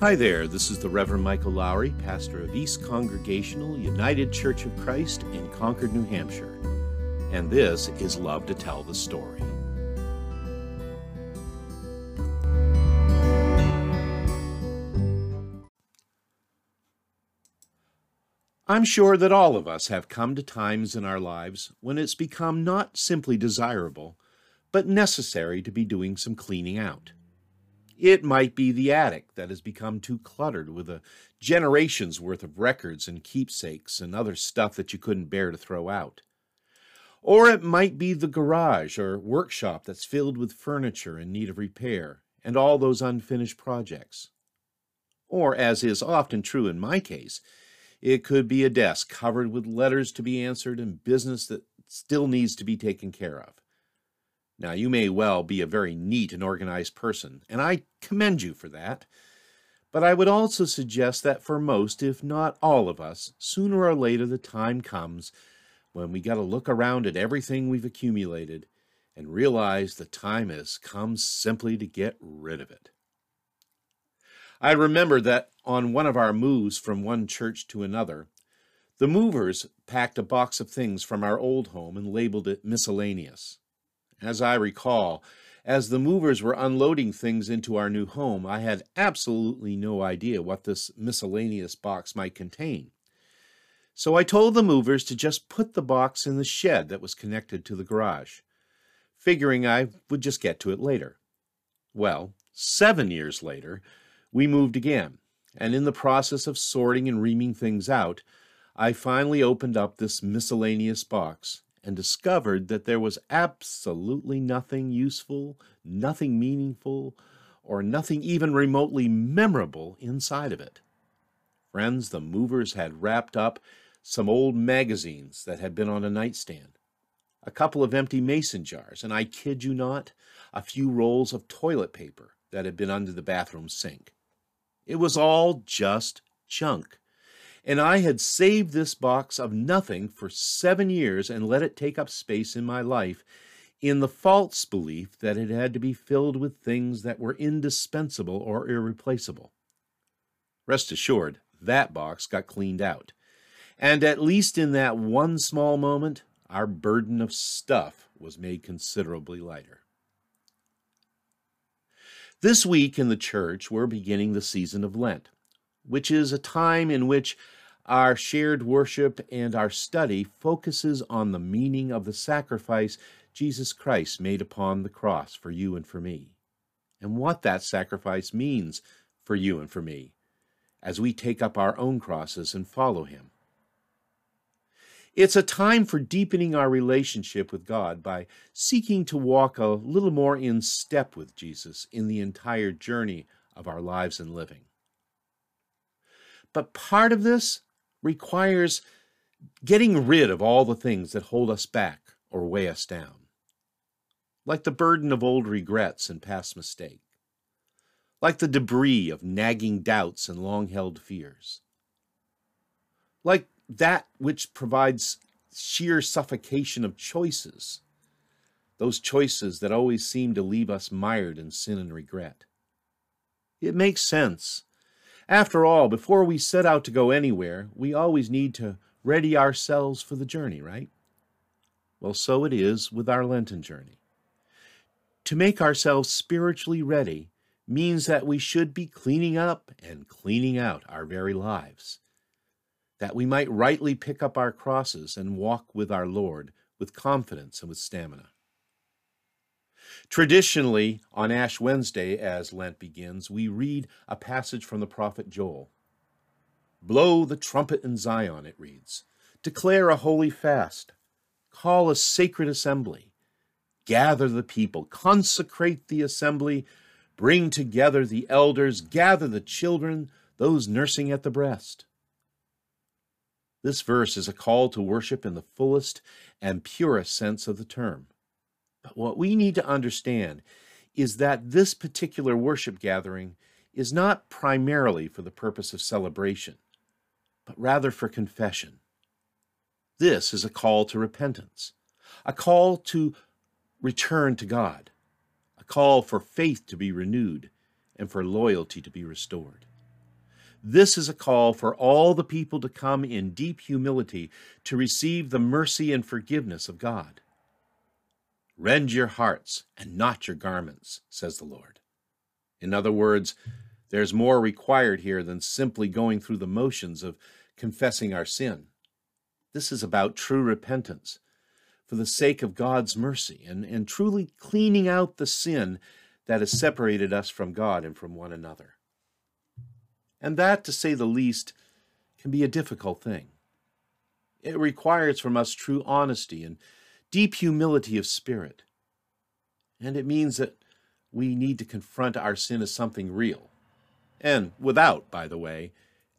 Hi there, this is the Reverend Michael Lowry, pastor of East Congregational United Church of Christ in Concord, New Hampshire. And this is Love to Tell the Story. I'm sure that all of us have come to times in our lives when it's become not simply desirable, but necessary to be doing some cleaning out. It might be the attic that has become too cluttered with a generation's worth of records and keepsakes and other stuff that you couldn't bear to throw out. Or it might be the garage or workshop that's filled with furniture in need of repair and all those unfinished projects. Or, as is often true in my case, it could be a desk covered with letters to be answered and business that still needs to be taken care of. Now, you may well be a very neat and organized person, and I commend you for that. But I would also suggest that for most, if not all of us, sooner or later the time comes when we got to look around at everything we've accumulated and realize the time has come simply to get rid of it. I remember that on one of our moves from one church to another, the movers packed a box of things from our old home and labeled it miscellaneous. As I recall, as the movers were unloading things into our new home, I had absolutely no idea what this miscellaneous box might contain. So I told the movers to just put the box in the shed that was connected to the garage, figuring I would just get to it later. Well, seven years later, we moved again, and in the process of sorting and reaming things out, I finally opened up this miscellaneous box and discovered that there was absolutely nothing useful, nothing meaningful, or nothing even remotely memorable inside of it. Friends, the movers had wrapped up some old magazines that had been on a nightstand, a couple of empty mason jars, and I kid you not, a few rolls of toilet paper that had been under the bathroom sink. It was all just junk and I had saved this box of nothing for seven years and let it take up space in my life in the false belief that it had to be filled with things that were indispensable or irreplaceable. Rest assured, that box got cleaned out. And at least in that one small moment, our burden of stuff was made considerably lighter. This week in the church, we're beginning the season of Lent which is a time in which our shared worship and our study focuses on the meaning of the sacrifice Jesus Christ made upon the cross for you and for me, and what that sacrifice means for you and for me as we take up our own crosses and follow Him. It's a time for deepening our relationship with God by seeking to walk a little more in step with Jesus in the entire journey of our lives and living. But part of this requires getting rid of all the things that hold us back or weigh us down, like the burden of old regrets and past mistakes, like the debris of nagging doubts and long held fears, like that which provides sheer suffocation of choices, those choices that always seem to leave us mired in sin and regret. It makes sense after all, before we set out to go anywhere, we always need to ready ourselves for the journey, right? Well, so it is with our Lenten journey. To make ourselves spiritually ready means that we should be cleaning up and cleaning out our very lives, that we might rightly pick up our crosses and walk with our Lord with confidence and with stamina. Traditionally, on Ash Wednesday, as Lent begins, we read a passage from the prophet Joel. Blow the trumpet in Zion, it reads. Declare a holy fast. Call a sacred assembly. Gather the people. Consecrate the assembly. Bring together the elders. Gather the children, those nursing at the breast. This verse is a call to worship in the fullest and purest sense of the term. But what we need to understand is that this particular worship gathering is not primarily for the purpose of celebration, but rather for confession. This is a call to repentance, a call to return to God, a call for faith to be renewed and for loyalty to be restored. This is a call for all the people to come in deep humility to receive the mercy and forgiveness of God. Rend your hearts and not your garments, says the Lord. In other words, there's more required here than simply going through the motions of confessing our sin. This is about true repentance for the sake of God's mercy and, and truly cleaning out the sin that has separated us from God and from one another. And that, to say the least, can be a difficult thing. It requires from us true honesty and deep humility of spirit. And it means that we need to confront our sin as something real. And without, by the way,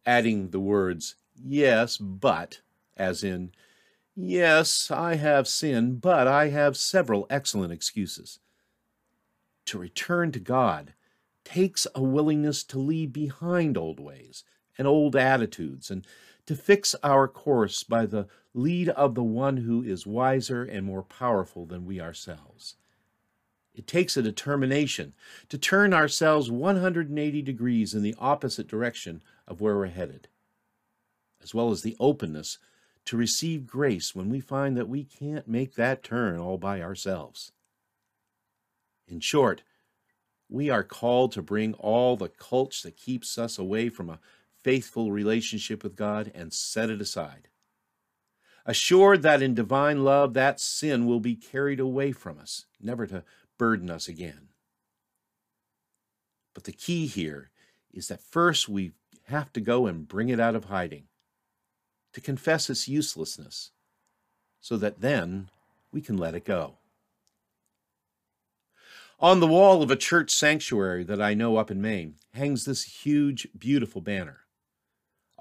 adding the words, yes, but, as in, yes, I have sinned, but I have several excellent excuses. To return to God takes a willingness to leave behind old ways and old attitudes and to fix our course by the lead of the one who is wiser and more powerful than we ourselves. It takes a determination to turn ourselves 180 degrees in the opposite direction of where we're headed, as well as the openness to receive grace when we find that we can't make that turn all by ourselves. In short, we are called to bring all the cults that keeps us away from a faithful relationship with God and set it aside. Assured that in divine love that sin will be carried away from us, never to burden us again. But the key here is that first we have to go and bring it out of hiding, to confess its uselessness, so that then we can let it go. On the wall of a church sanctuary that I know up in Maine hangs this huge, beautiful banner,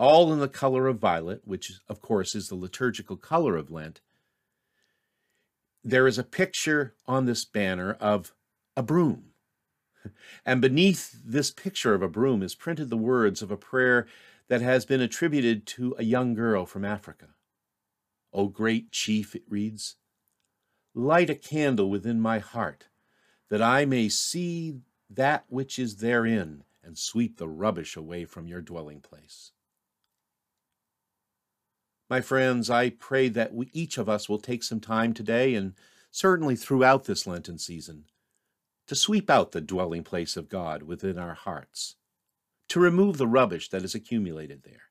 all in the color of violet, which, of course, is the liturgical color of Lent. There is a picture on this banner of a broom. And beneath this picture of a broom is printed the words of a prayer that has been attributed to a young girl from Africa. O great chief, it reads, light a candle within my heart that I may see that which is therein and sweep the rubbish away from your dwelling place. My friends, I pray that we, each of us will take some time today and certainly throughout this Lenten season to sweep out the dwelling place of God within our hearts, to remove the rubbish that is accumulated there.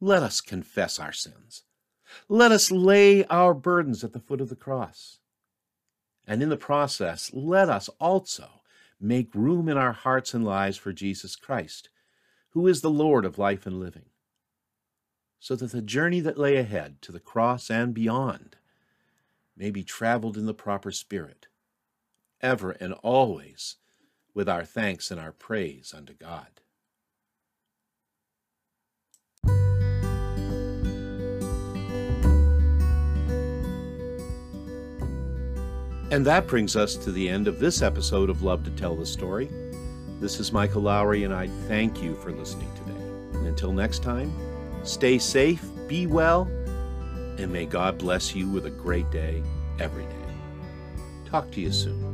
Let us confess our sins. Let us lay our burdens at the foot of the cross. And in the process, let us also make room in our hearts and lives for Jesus Christ, who is the Lord of life and living, so that the journey that lay ahead to the cross and beyond may be traveled in the proper spirit, ever and always with our thanks and our praise unto God. And that brings us to the end of this episode of Love to Tell the Story. This is Michael Lowry, and I thank you for listening today. And until next time, stay safe, be well, and may God bless you with a great day every day. Talk to you soon.